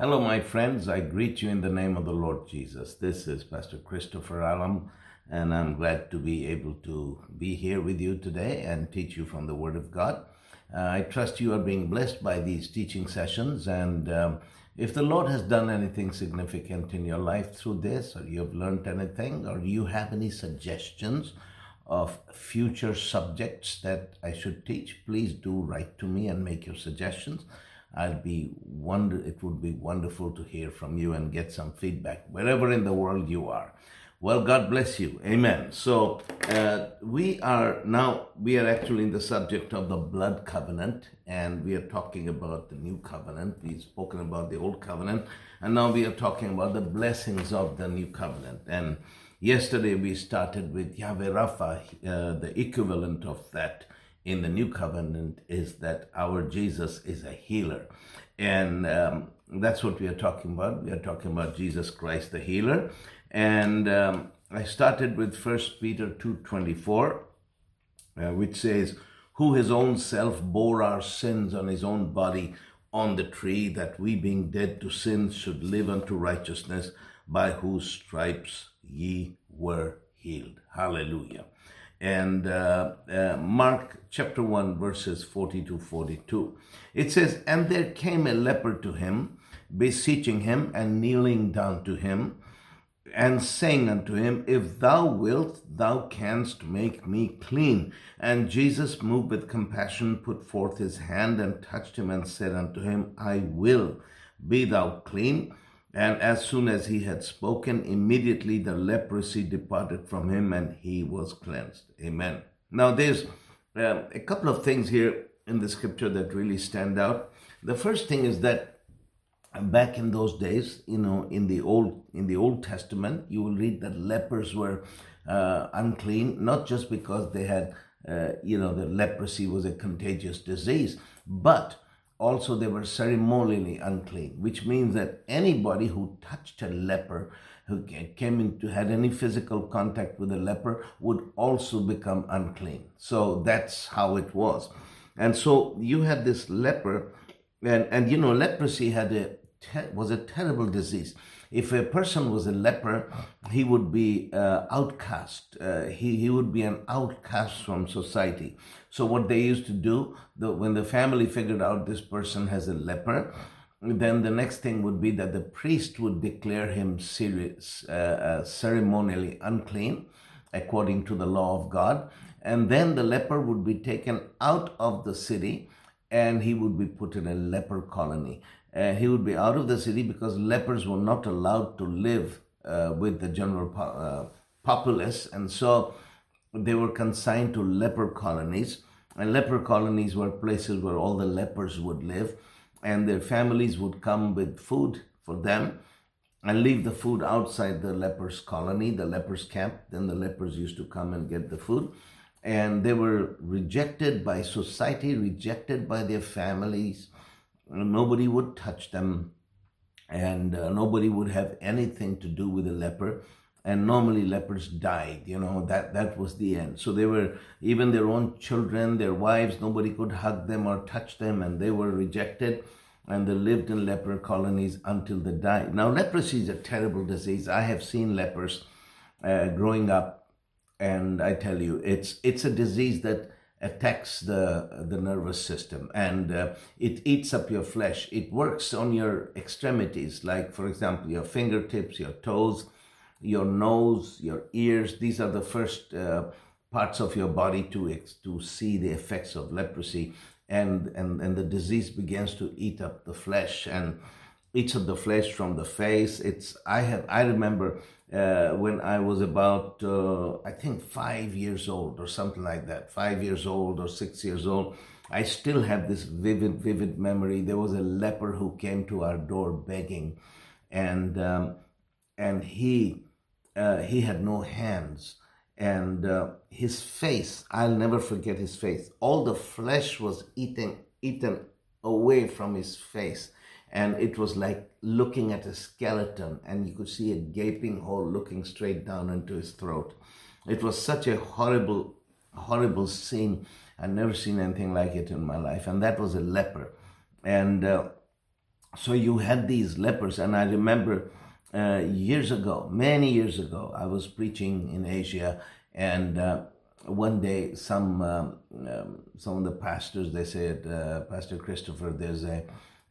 Hello, my friends. I greet you in the name of the Lord Jesus. This is Pastor Christopher Alam, and I'm glad to be able to be here with you today and teach you from the Word of God. Uh, I trust you are being blessed by these teaching sessions, and um, if the Lord has done anything significant in your life through this, or you have learned anything, or you have any suggestions of future subjects that I should teach, please do write to me and make your suggestions. I'd be wonder it would be wonderful to hear from you and get some feedback wherever in the world you are. Well, God bless you. Amen. So uh, we are now we are actually in the subject of the blood covenant, and we are talking about the new covenant. We've spoken about the old covenant, and now we are talking about the blessings of the new covenant. And yesterday we started with Yahweh Rapha, uh, the equivalent of that in the new covenant is that our Jesus is a healer. And um, that's what we are talking about. We are talking about Jesus Christ, the healer. And um, I started with First Peter 2.24, uh, which says, who his own self bore our sins on his own body on the tree, that we being dead to sin should live unto righteousness, by whose stripes ye were healed. Hallelujah and uh, uh, Mark chapter 1, verses 40 to 42. It says, And there came a leper to him, beseeching him and kneeling down to him, and saying unto him, If thou wilt, thou canst make me clean. And Jesus, moved with compassion, put forth his hand and touched him and said unto him, I will, be thou clean. And as soon as he had spoken, immediately the leprosy departed from him and he was cleansed. Amen. Now, there's uh, a couple of things here in the scripture that really stand out. The first thing is that back in those days, you know, in the old in the Old Testament, you will read that lepers were uh, unclean, not just because they had, uh, you know, the leprosy was a contagious disease, but also they were ceremonially unclean, which means that anybody who touched a leper, who came into had any physical contact with a leper, would also become unclean. So that's how it was. And so you had this leper, and, and you know, leprosy had a was a terrible disease if a person was a leper, he would be uh, outcast. Uh, he, he would be an outcast from society. So what they used to do, the, when the family figured out this person has a leper, then the next thing would be that the priest would declare him serious, uh, uh ceremonially unclean according to the law of God. And then the leper would be taken out of the city and he would be put in a leper colony uh, he would be out of the city because lepers were not allowed to live uh, with the general po- uh, populace, and so they were consigned to leper colonies. And leper colonies were places where all the lepers would live, and their families would come with food for them and leave the food outside the lepers colony, the lepers camp. Then the lepers used to come and get the food. And they were rejected by society, rejected by their families nobody would touch them. And uh, nobody would have anything to do with a leper. And normally lepers died you know that that was the end. So they were even their own children their wives nobody could hug them or touch them and they were rejected. And they lived in leper colonies until they died. Now leprosy is a terrible disease. I have seen lepers uh, growing up and i tell you it's it's a disease that attacks the the nervous system. And uh, it eats up your flesh. It works on your extremities like for example your fingertips your toes your nose your ears. These are the first uh, parts of your body to to see the effects of leprosy. And and and the disease begins to eat up the flesh. And eats of the flesh from the face it's i have i remember uh, when I was about, uh, I think, five years old or something like that, five years old or six years old. I still have this vivid, vivid memory. There was a leper who came to our door begging, and um, and he uh, he had no hands, and uh, his face. I'll never forget his face. All the flesh was eaten eaten away from his face and it was like looking at a skeleton and you could see a gaping hole looking straight down into his throat. It was such a horrible horrible scene. I've never seen anything like it in my life and that was a leper. And uh, so you had these lepers, and I remember uh, years ago, many years ago, I was preaching in Asia, and uh, one day some um, um, some of the pastors they said, uh, Pastor Christopher, there's a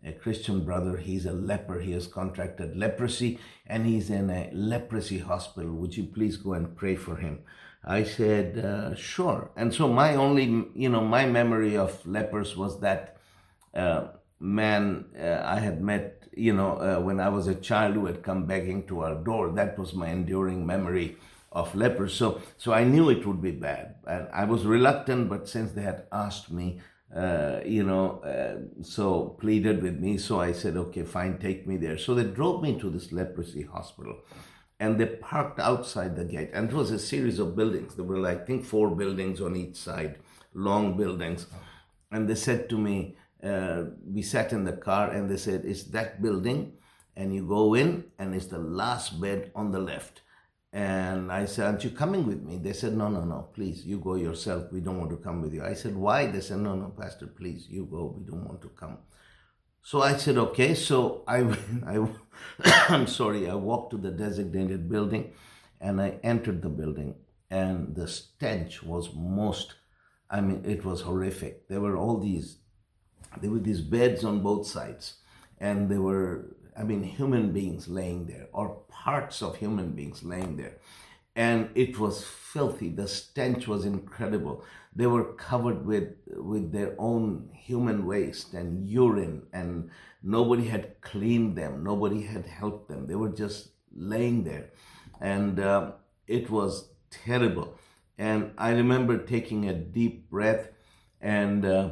a Christian brother. He's a leper. He has contracted leprosy, and he's in a leprosy hospital. Would you please go and pray for him? I said, uh, sure. And so my only, you know, my memory of lepers was that uh, man uh, I had met, you know, uh, when I was a child who had come begging to our door. That was my enduring memory of lepers. So, so I knew it would be bad, and I was reluctant. But since they had asked me, uh, you know, uh, so pleaded with me, so I said, okay, fine, take me there. So they drove me to this leprosy hospital and they parked outside the gate. And it was a series of buildings. There were, like, I think, four buildings on each side, long buildings. And they said to me, uh, we sat in the car and they said, It's that building. And you go in, and it's the last bed on the left. And I said, Aren't you coming with me? They said, No, no, no, please, you go yourself. We don't want to come with you. I said, Why? They said, No, no, Pastor, please, you go. We don't want to come. So I said, Okay. So I, I I'm sorry, I walked to the designated building and I entered the building, and the stench was most, I mean, it was horrific. There were all these, there were these beds on both sides, and there were, I mean, human beings laying there, or parts of human beings laying there. And it was filthy. The stench was incredible. They were covered with, with their own human waste and urine and Nobody had cleaned them. Nobody had helped them. They were just laying there. And uh, it was terrible. And I remember taking a deep breath and, uh,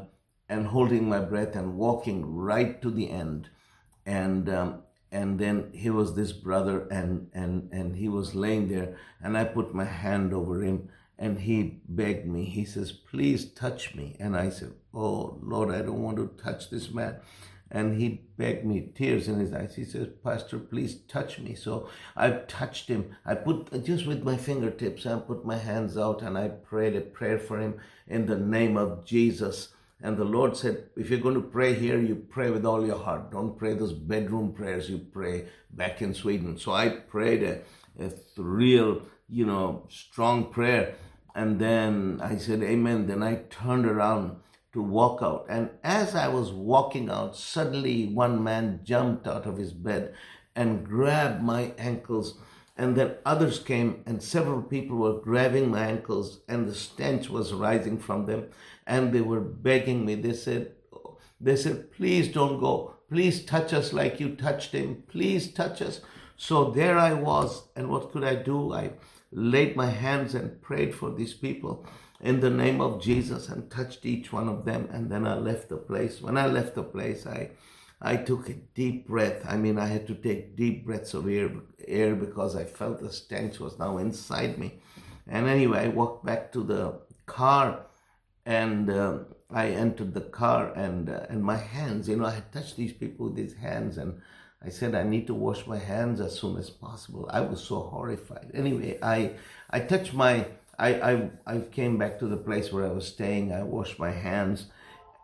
and holding my breath and walking right to the end. And, um, and then he was this brother and, and, and he was laying there and I put my hand over him and he begged me. He says, please touch me. And I said, oh Lord, I don't want to touch this man and he begged me, tears in his eyes. He says, Pastor, please touch me. So I touched him. I put, just with my fingertips, I put my hands out and I prayed a prayer for him in the name of Jesus. And the Lord said, if you're going to pray here, you pray with all your heart. Don't pray those bedroom prayers you pray back in Sweden. So I prayed a, a real, you know, strong prayer. And then I said, Amen. Then I turned around to walk out. And as I was walking out, suddenly one man jumped out of his bed and grabbed my ankles. And then others came, and several people were grabbing my ankles, and the stench was rising from them. And they were begging me. They said, they said, please don't go. Please touch us like you touched him. Please touch us. So there I was. And what could I do? I laid my hands and prayed for these people in the name of Jesus and touched each one of them. And then I left the place. When I left the place, I I took a deep breath. I mean, I had to take deep breaths of air, air because I felt the stench was now inside me. And anyway, I walked back to the car and uh, I entered the car and uh, and my hands, you know, I had touched these people with these hands and I said I need to wash my hands as soon as possible. I was so horrified. Anyway, I I touched my I, I, I came back to the place where I was staying. I washed my hands.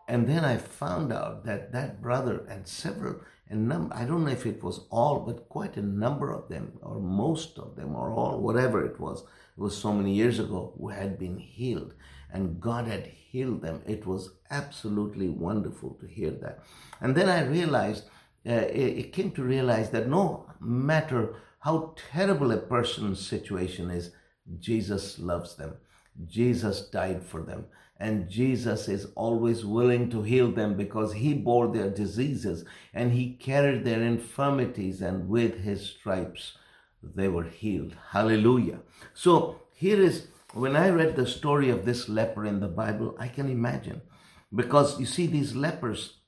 And then I found out that that brother and several, and num- I don't know if it was all, but quite a number of them, or most of them, or all, whatever it was, it was so many years ago, who had been healed. And God had healed them. It was absolutely wonderful to hear that. And then I realized, uh, it, it came to realize that no matter how terrible a person's situation is, Jesus loves them. Jesus died for them. And Jesus is always willing to heal them because he bore their diseases and he carried their infirmities, and with his stripes they were healed. Hallelujah. So here is when I read the story of this leper in the Bible, I can imagine. Because you see, these lepers,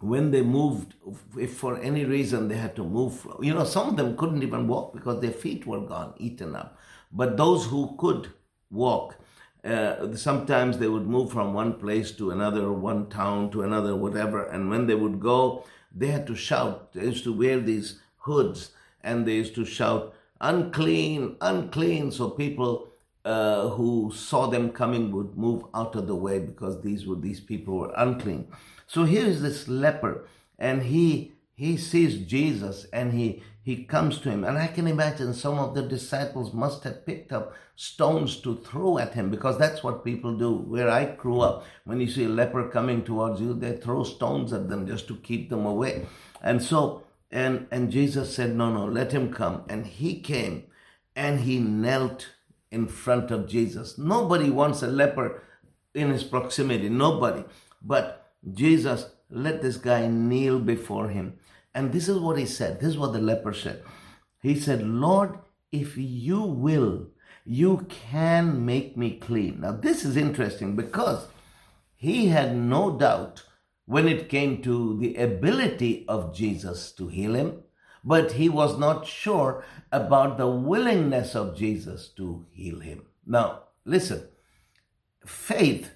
when they moved, if for any reason they had to move, you know, some of them couldn't even walk because their feet were gone, eaten up. But those who could walk, uh, sometimes they would move from one place to another, one town to another, whatever. And when they would go, they had to shout. They used to wear these hoods and they used to shout, unclean, unclean. So people uh, who saw them coming would move out of the way because these were these people were unclean. So here is this leper, and he he sees Jesus and he he comes to him. And i can imagine some of the disciples must have picked up stones to throw at him because that's what people do. Where i grew up when you see a leper coming towards you they throw stones at them just to keep them away. And so and and jesus said no no let him come. And he came and he knelt in front of jesus. Nobody wants a leper in his proximity. Nobody. But jesus let this guy kneel before him and this is what he said. This is what the leper said. He said, Lord, if you will, you can make me clean. Now, this is interesting because he had no doubt when it came to the ability of Jesus to heal him, but he was not sure about the willingness of Jesus to heal him. Now, listen, faith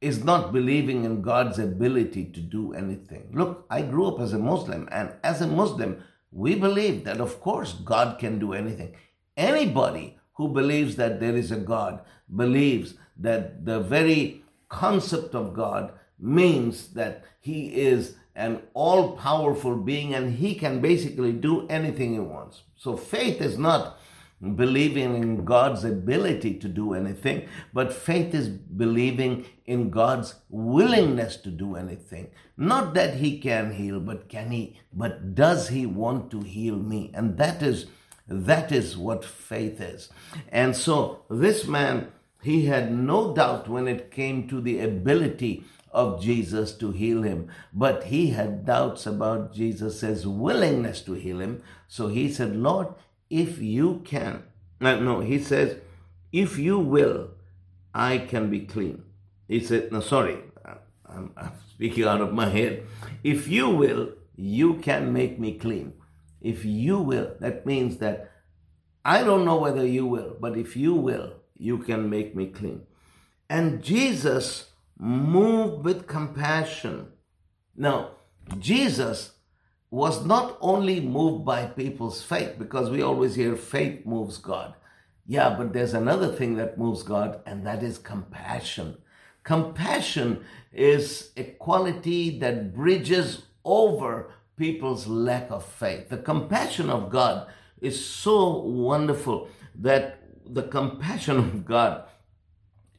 is not believing in God's ability to do anything. Look, I grew up as a Muslim, and as a Muslim, we believe that, of course, God can do anything. Anybody who believes that there is a God believes that the very concept of God means that He is an all powerful being and He can basically do anything He wants. So faith is not believing in God's ability to do anything, but faith is believing in God's willingness to do anything. Not that He can heal, but can He, but does He want to heal me? And that is, that is what faith is. And so this man, he had no doubt when it came to the ability of Jesus to heal him, but he had doubts about Jesus' willingness to heal him. So he said, Lord, if you can. No, he says, if you will, I can be clean. He said, no, sorry, I'm, I'm speaking out of my head. If you will, you can make me clean. If you will, that means that I don't know whether you will, but if you will, you can make me clean. And Jesus moved with compassion. Now, Jesus was not only moved by people's faith, because we always hear faith moves God. Yeah, but there's another thing that moves God, and that is compassion. Compassion is a quality that bridges over people's lack of faith. The compassion of God is so wonderful that the compassion of God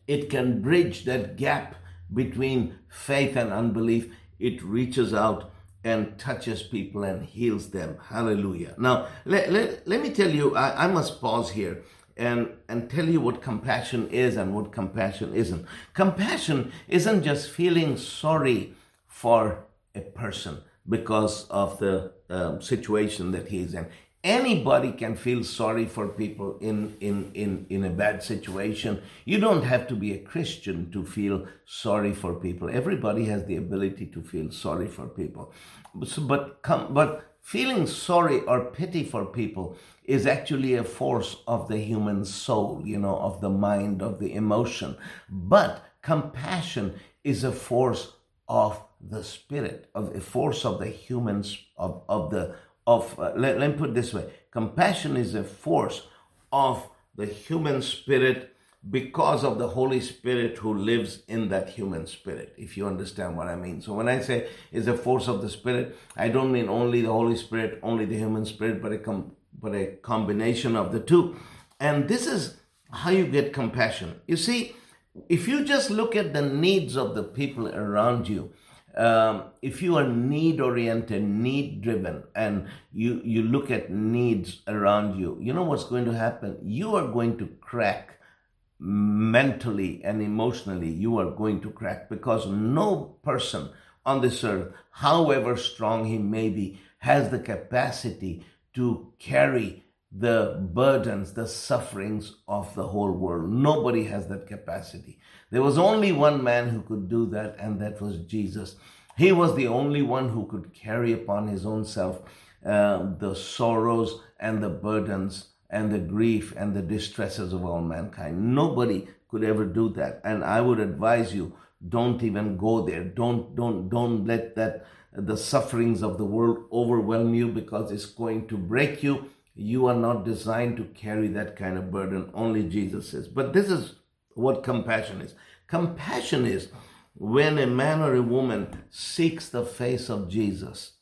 it can bridge that gap between faith and unbelief. It reaches out and touches people and heals them. Hallelujah. Now, let, let, let me tell you, I, I must pause here and, and tell you what compassion is and what compassion isn't. Compassion isn't just feeling sorry for a person because of the um, situation that he's in anybody can feel sorry for people in, in, in, in a bad situation. You don't have to be a Christian to feel sorry for people. Everybody has the ability to feel sorry for people. But, come, but feeling sorry or pity for people is actually a force of the human soul, you know, of the mind, of the emotion. But compassion is a force of the spirit, of a force of the humans, of, of the of, uh, let, let me put this way compassion is a force of the human spirit because of the Holy Spirit who lives in that human spirit, if you understand what I mean. So when I say is a force of the spirit, I don't mean only the Holy Spirit, only the human spirit, but a, com- but a combination of the two. And this is how you get compassion. You see, if you just look at the needs of the people around you, um, if you are need oriented, need driven, and you, you look at needs around you, you know what's going to happen? You are going to crack mentally and emotionally. You are going to crack because no person on this earth, however strong he may be, has the capacity to carry the burdens, the sufferings of the whole world. Nobody has that capacity. There was only one man who could do that, and that was Jesus. He was the only one who could carry upon his own self uh, the sorrows and the burdens and the grief and the distresses of all mankind. Nobody could ever do that. And I would advise you, don't even go there. Don't, don't, don't let that, the sufferings of the world overwhelm you because it's going to break you. You are not designed to carry that kind of burden. Only Jesus is. But this is what compassion is. Compassion is when a man or a woman seeks the face of Jesus.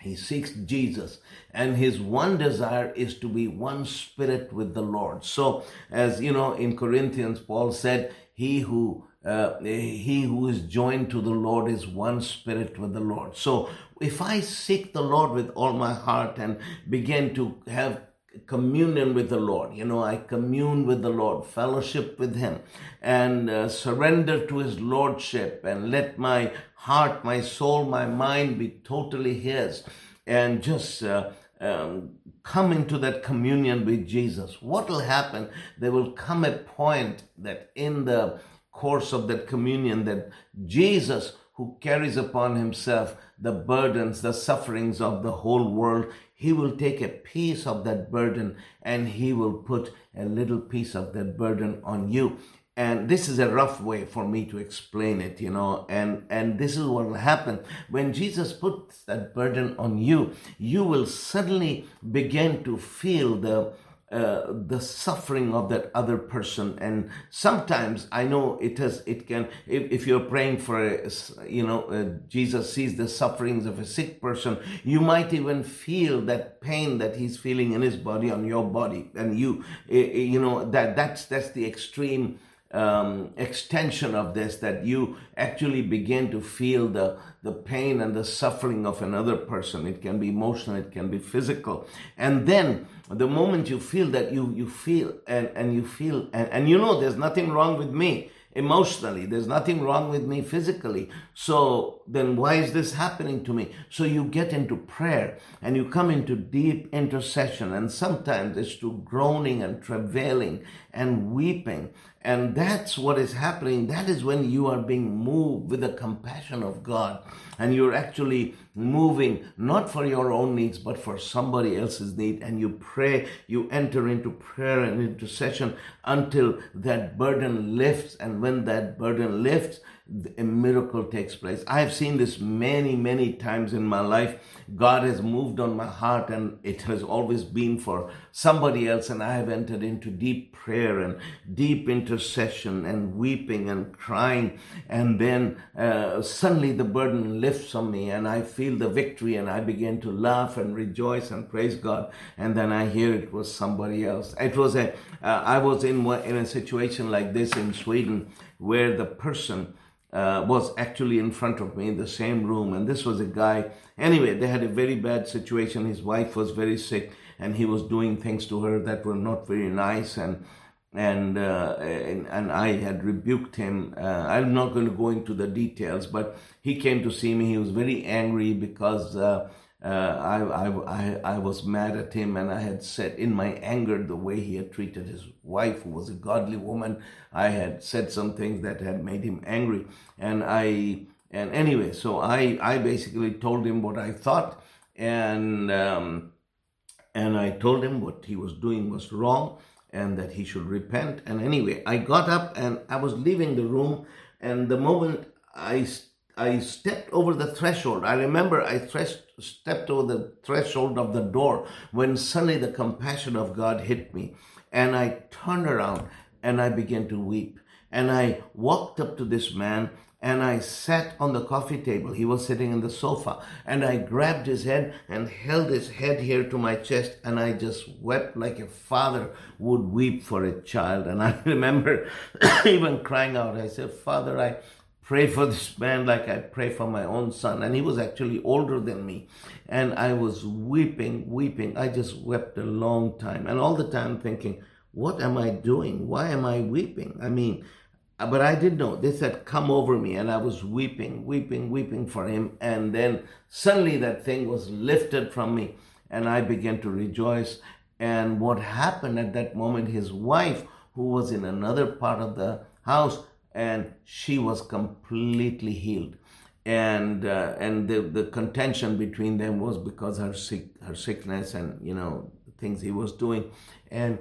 He seeks Jesus, and his one desire is to be one spirit with the Lord. So, as you know, in Corinthians, Paul said, "He who uh, he who is joined to the Lord is one spirit with the Lord." So, if I seek the Lord with all my heart and begin to have communion with the Lord. You know, I commune with the Lord, fellowship with Him, and uh, surrender to His Lordship, and let my heart, my soul, my mind be totally His, and just uh, um, come into that communion with Jesus. What will happen? There will come a point that in the course of that communion, that Jesus, who carries upon Himself the burdens, the sufferings of the whole world, he will take a piece of that burden and he will put a little piece of that burden on you. And this is a rough way for me to explain it you know and and this is what will happen. When jesus puts that burden on you you will suddenly begin to feel the uh, the suffering of that other person. And sometimes i know it has it can if, if you're praying for a, you know uh, jesus sees the sufferings of a sick person you might even feel that pain that he's feeling in his body on your body and you you know that that's that's the extreme um, extension of this that you actually begin to feel the, the pain and the suffering of another person. It can be emotional, it can be physical. And then the moment you feel that you, you feel and, and you feel and, and you know there's nothing wrong with me emotionally. There's nothing wrong with me physically. So then why is this happening to me? So you get into prayer and you come into deep intercession and sometimes it's to groaning and travailing and weeping. And that's what is happening. That is when you are being moved with the compassion of God. And you're actually moving not for your own needs, but for somebody else's need. And you pray, you enter into prayer and intercession until that burden lifts. And when that burden lifts, a miracle takes place. I have seen this many, many times in my life. God has moved on my heart, and it has always been for somebody else. And I have entered into deep prayer and deep intercession and weeping and crying. And then uh, suddenly the burden lifts on me, and I feel the victory, and I begin to laugh and rejoice and praise God. And then I hear it was somebody else. It was a. Uh, I was in in a situation like this in Sweden where the person uh, was actually in front of me in the same room. And this was a guy, anyway, they had a very bad situation. His wife was very sick and he was doing things to her that were not very nice. And and, uh, and, and I had rebuked him. Uh, I'm not going to go into the details, but he came to see me. He was very angry because uh, uh, I, I, I, was mad at him and I had said in my anger the way he had treated his wife, who was a godly woman, I had said some things that had made him angry. And I, and anyway, so I, I basically told him what I thought and, um, and I told him what he was doing was wrong and that he should repent. And anyway, I got up and I was leaving the room and the moment I I stepped over the threshold. I remember I stepped over the threshold of the door when suddenly the compassion of God hit me. And I turned around and I began to weep. And I walked up to this man and I sat on the coffee table. He was sitting in the sofa. And I grabbed his head and held his head here to my chest. And I just wept like a father would weep for a child. And I remember even crying out. I said, Father, I pray for this man like I pray for my own son. And he was actually older than me. And I was weeping, weeping. I just wept a long time. And all the time thinking, what am I doing? Why am I weeping? I mean, but I didn't know. They said, come over me. And I was weeping, weeping, weeping for him. And then suddenly that thing was lifted from me. And I began to rejoice. And what happened at that moment, his wife, who was in another part of the house, and she was completely healed. And uh, and the, the contention between them was because her sick her sickness and you know things he was doing. And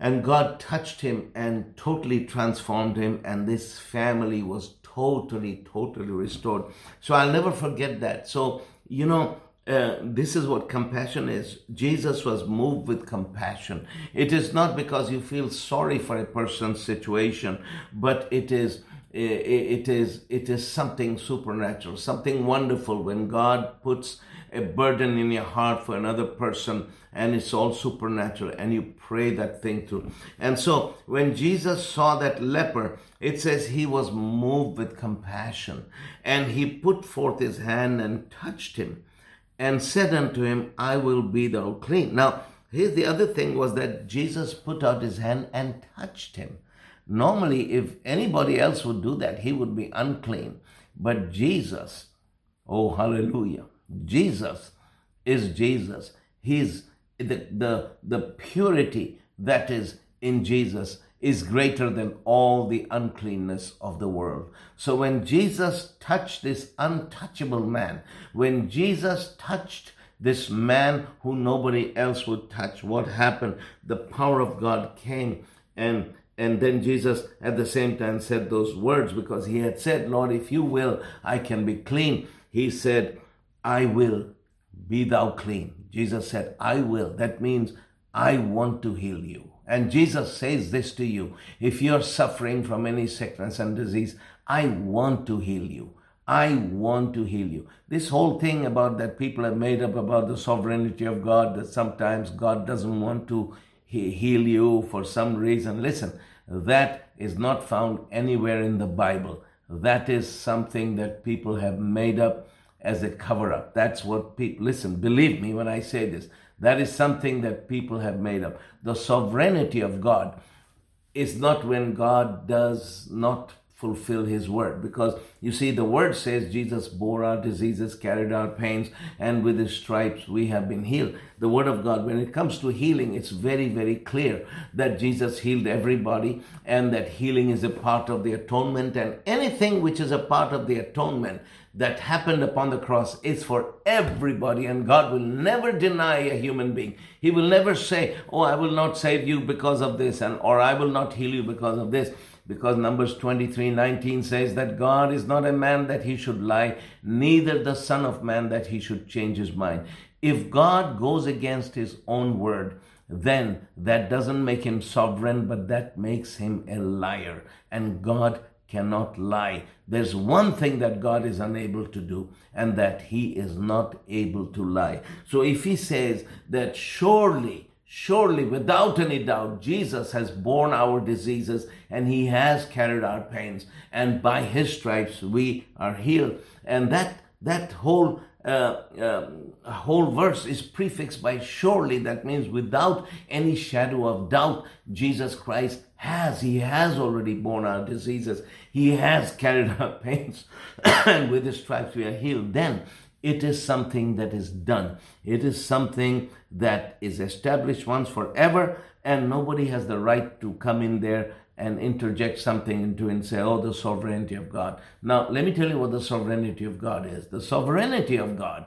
and God touched him and totally transformed him and this family was totally totally restored. So I'll never forget that. So you know uh, this is what compassion is. Jesus was moved with compassion. It is not because you feel sorry for a person's situation, but it is it is it is something supernatural, something wonderful when God puts a burden in your heart for another person and it's all supernatural and you pray that thing through. And so when Jesus saw that leper, it says he was moved with compassion and he put forth his hand and touched him and said unto him, I will be thou clean. Now, here's the other thing was that Jesus put out his hand and touched him. Normally, if anybody else would do that, he would be unclean. But Jesus, oh hallelujah, Jesus is Jesus. He's the, the, the purity that is in Jesus is greater than all the uncleanness of the world. So when Jesus touched this untouchable man, when Jesus touched this man who nobody else would touch, what happened? The power of God came and and then Jesus at the same time said those words because he had said, Lord, if you will, I can be clean. He said, I will be thou clean. Jesus said, I will. That means I want to heal you. And Jesus says this to you if you're suffering from any sickness and disease, I want to heal you. I want to heal you. This whole thing about that people have made up about the sovereignty of God, that sometimes God doesn't want to heal you for some reason. Listen, that is not found anywhere in the Bible. That is something that people have made up as a cover up. That's what people, listen, believe me when I say this. That is something that people have made up. The sovereignty of God is not when God does not fulfill his word. Because you see the word says jesus bore our diseases carried our pains and with his stripes we have been healed. The word of god when it comes to healing it's very very clear that jesus healed everybody and that healing is a part of the atonement. And anything which is a part of the atonement that happened upon the cross is for everybody, and God will never deny a human being. He will never say, Oh, I will not save you because of this, and or I will not heal you because of this. Because Numbers 23 19 says that God is not a man that he should lie, neither the Son of Man that he should change his mind. If God goes against his own word, then that doesn't make him sovereign, but that makes him a liar. And God cannot lie. There's one thing that God is unable to do, and that He is not able to lie. So if He says that surely, surely, without any doubt, Jesus has borne our diseases and He has carried our pains, and by His stripes we are healed. And that that whole uh, uh, whole verse is prefixed by surely. That means without any shadow of doubt, Jesus Christ has. He has already borne our diseases. He has carried our pains. and with his stripes we are healed. Then it is something that is done. It is something that is established once forever, and nobody has the right to come in there and interject something into it and say, oh, the sovereignty of God. Now, let me tell you what the sovereignty of God is. The sovereignty of God,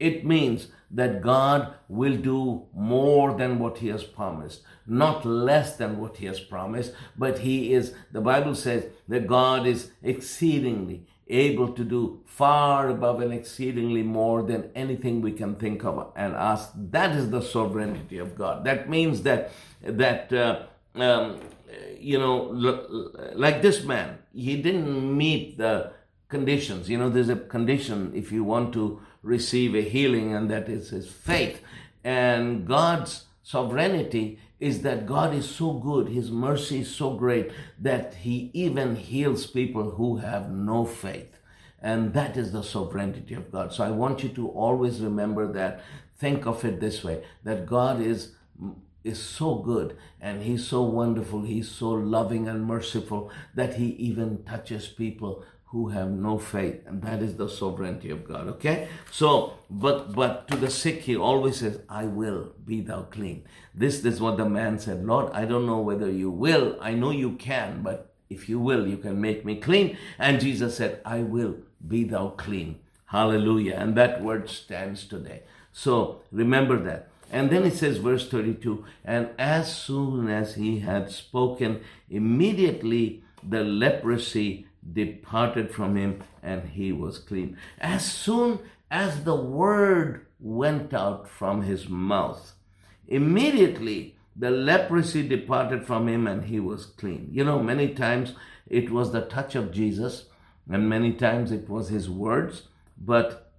it means that God will do more than what He has promised, not less than what He has promised, but He is, the Bible says that God is exceedingly able to do far above and exceedingly more than anything we can think of and ask. That is the sovereignty of God. That means that, that, uh, um, you know, like this man, he didn't meet the conditions. You know, there's a condition if you want to receive a healing, and that is his faith. And God's sovereignty is that God is so good, His mercy is so great that He even heals people who have no faith. And that is the sovereignty of God. So I want you to always remember that. Think of it this way that God is is so good and he's so wonderful he's so loving and merciful that he even touches people who have no faith and that is the sovereignty of god okay? So but but to the sick he always says i will be thou clean. This is what the man said lord i don't know whether you will. I know you can but if you will you can make me clean. And jesus said i will be thou clean. Hallelujah. And that word stands today. So remember that. And then it says, verse 32 And as soon as he had spoken, immediately the leprosy departed from him and he was clean. As soon as the word went out from his mouth, immediately the leprosy departed from him and he was clean. You know, many times it was the touch of Jesus and many times it was his words, but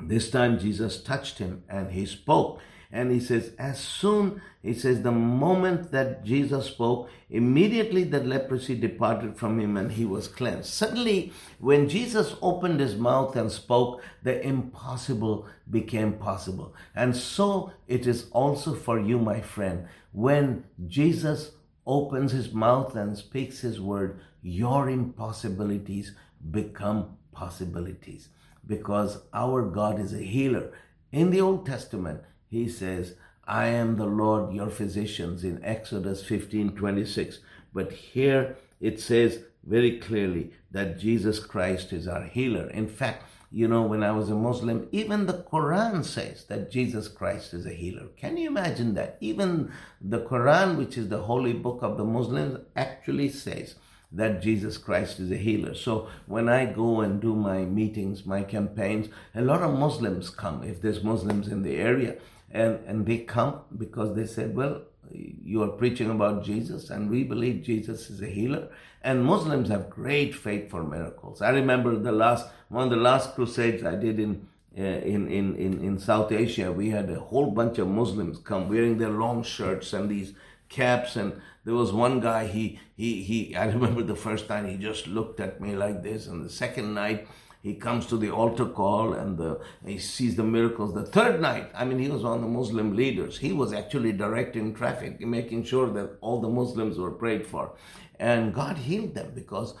This time Jesus touched him and he spoke. And he says, as soon, he says, the moment that Jesus spoke, immediately the leprosy departed from him and he was cleansed. Suddenly, when Jesus opened his mouth and spoke, the impossible became possible. And so it is also for you, my friend. When Jesus opens his mouth and speaks his word, your impossibilities become possibilities because our God is a healer. In the Old Testament, he says, I am the Lord your physicians in Exodus 15 26. But here it says very clearly that Jesus Christ is our healer. In fact, you know, when I was a Muslim, even the Quran says that Jesus Christ is a healer. Can you imagine that? Even the Quran, which is the holy book of the Muslims, actually says that Jesus Christ is a healer. So when I go and do my meetings, my campaigns, a lot of Muslims come if there's Muslims in the area. And, and they come because they said, well, you are preaching about Jesus and we believe Jesus is a healer. And Muslims have great faith for miracles. I remember the last, one of the last crusades I did in, uh, in, in, in, in South Asia, we had a whole bunch of Muslims come wearing their long shirts and these caps and there was one guy he he he i remember the first time he just looked at me like this and the second night he comes to the altar call and the, he sees the miracles the third night. I mean he was one of the muslim leaders. He was actually directing traffic making sure that all the muslims were prayed for. And god healed them because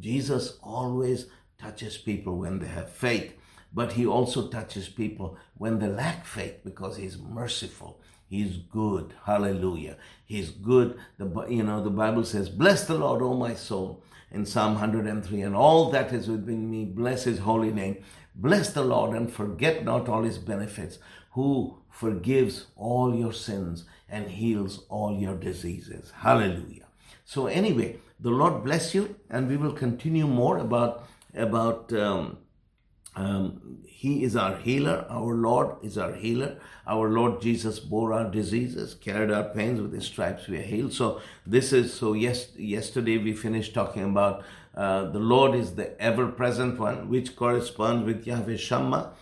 jesus always touches people when they have faith. But he also touches people when they lack faith because he's merciful He's good. Hallelujah. He's good. The, you know, the Bible says, Bless the Lord, O my soul, in Psalm 103, and all that is within me, bless his holy name. Bless the Lord and forget not all his benefits, who forgives all your sins and heals all your diseases. Hallelujah. So anyway, the Lord bless you, and we will continue more about about um, um, he is our healer. Our Lord is our healer. Our Lord Jesus bore our diseases, carried our pains. With his stripes we are healed. So this is so. Yes, yesterday we finished talking about uh, the Lord is the ever-present one, which corresponds with Yahweh Shammah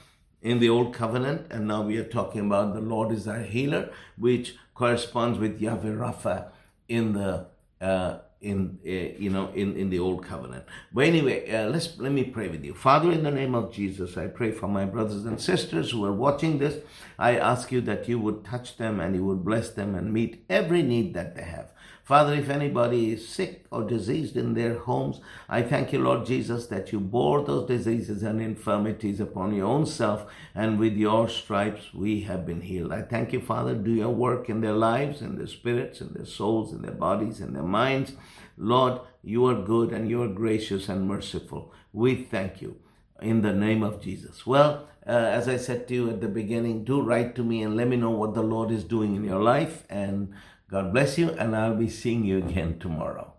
in the Old Covenant, and now we are talking about the Lord is our healer, which corresponds with Yahweh Rapha in the uh, in uh, you know in in the old covenant. But anyway uh, let's let me pray with you. Father in the name of jesus i pray for my brothers and sisters who are watching this. I ask you that you would touch them and you would bless them and meet every need that they have Father, if anybody is sick or diseased in their homes, I thank you, Lord Jesus, that you bore those diseases and infirmities upon your own self, and with your stripes we have been healed. I thank you, Father, do your work in their lives, in their spirits, in their souls, in their bodies, in their minds. Lord, you are good and you are gracious and merciful. We thank you in the name of Jesus. Well, uh, as I said to you at the beginning, do write to me and let me know what the Lord is doing in your life. And God bless you, and I'll be seeing you again tomorrow.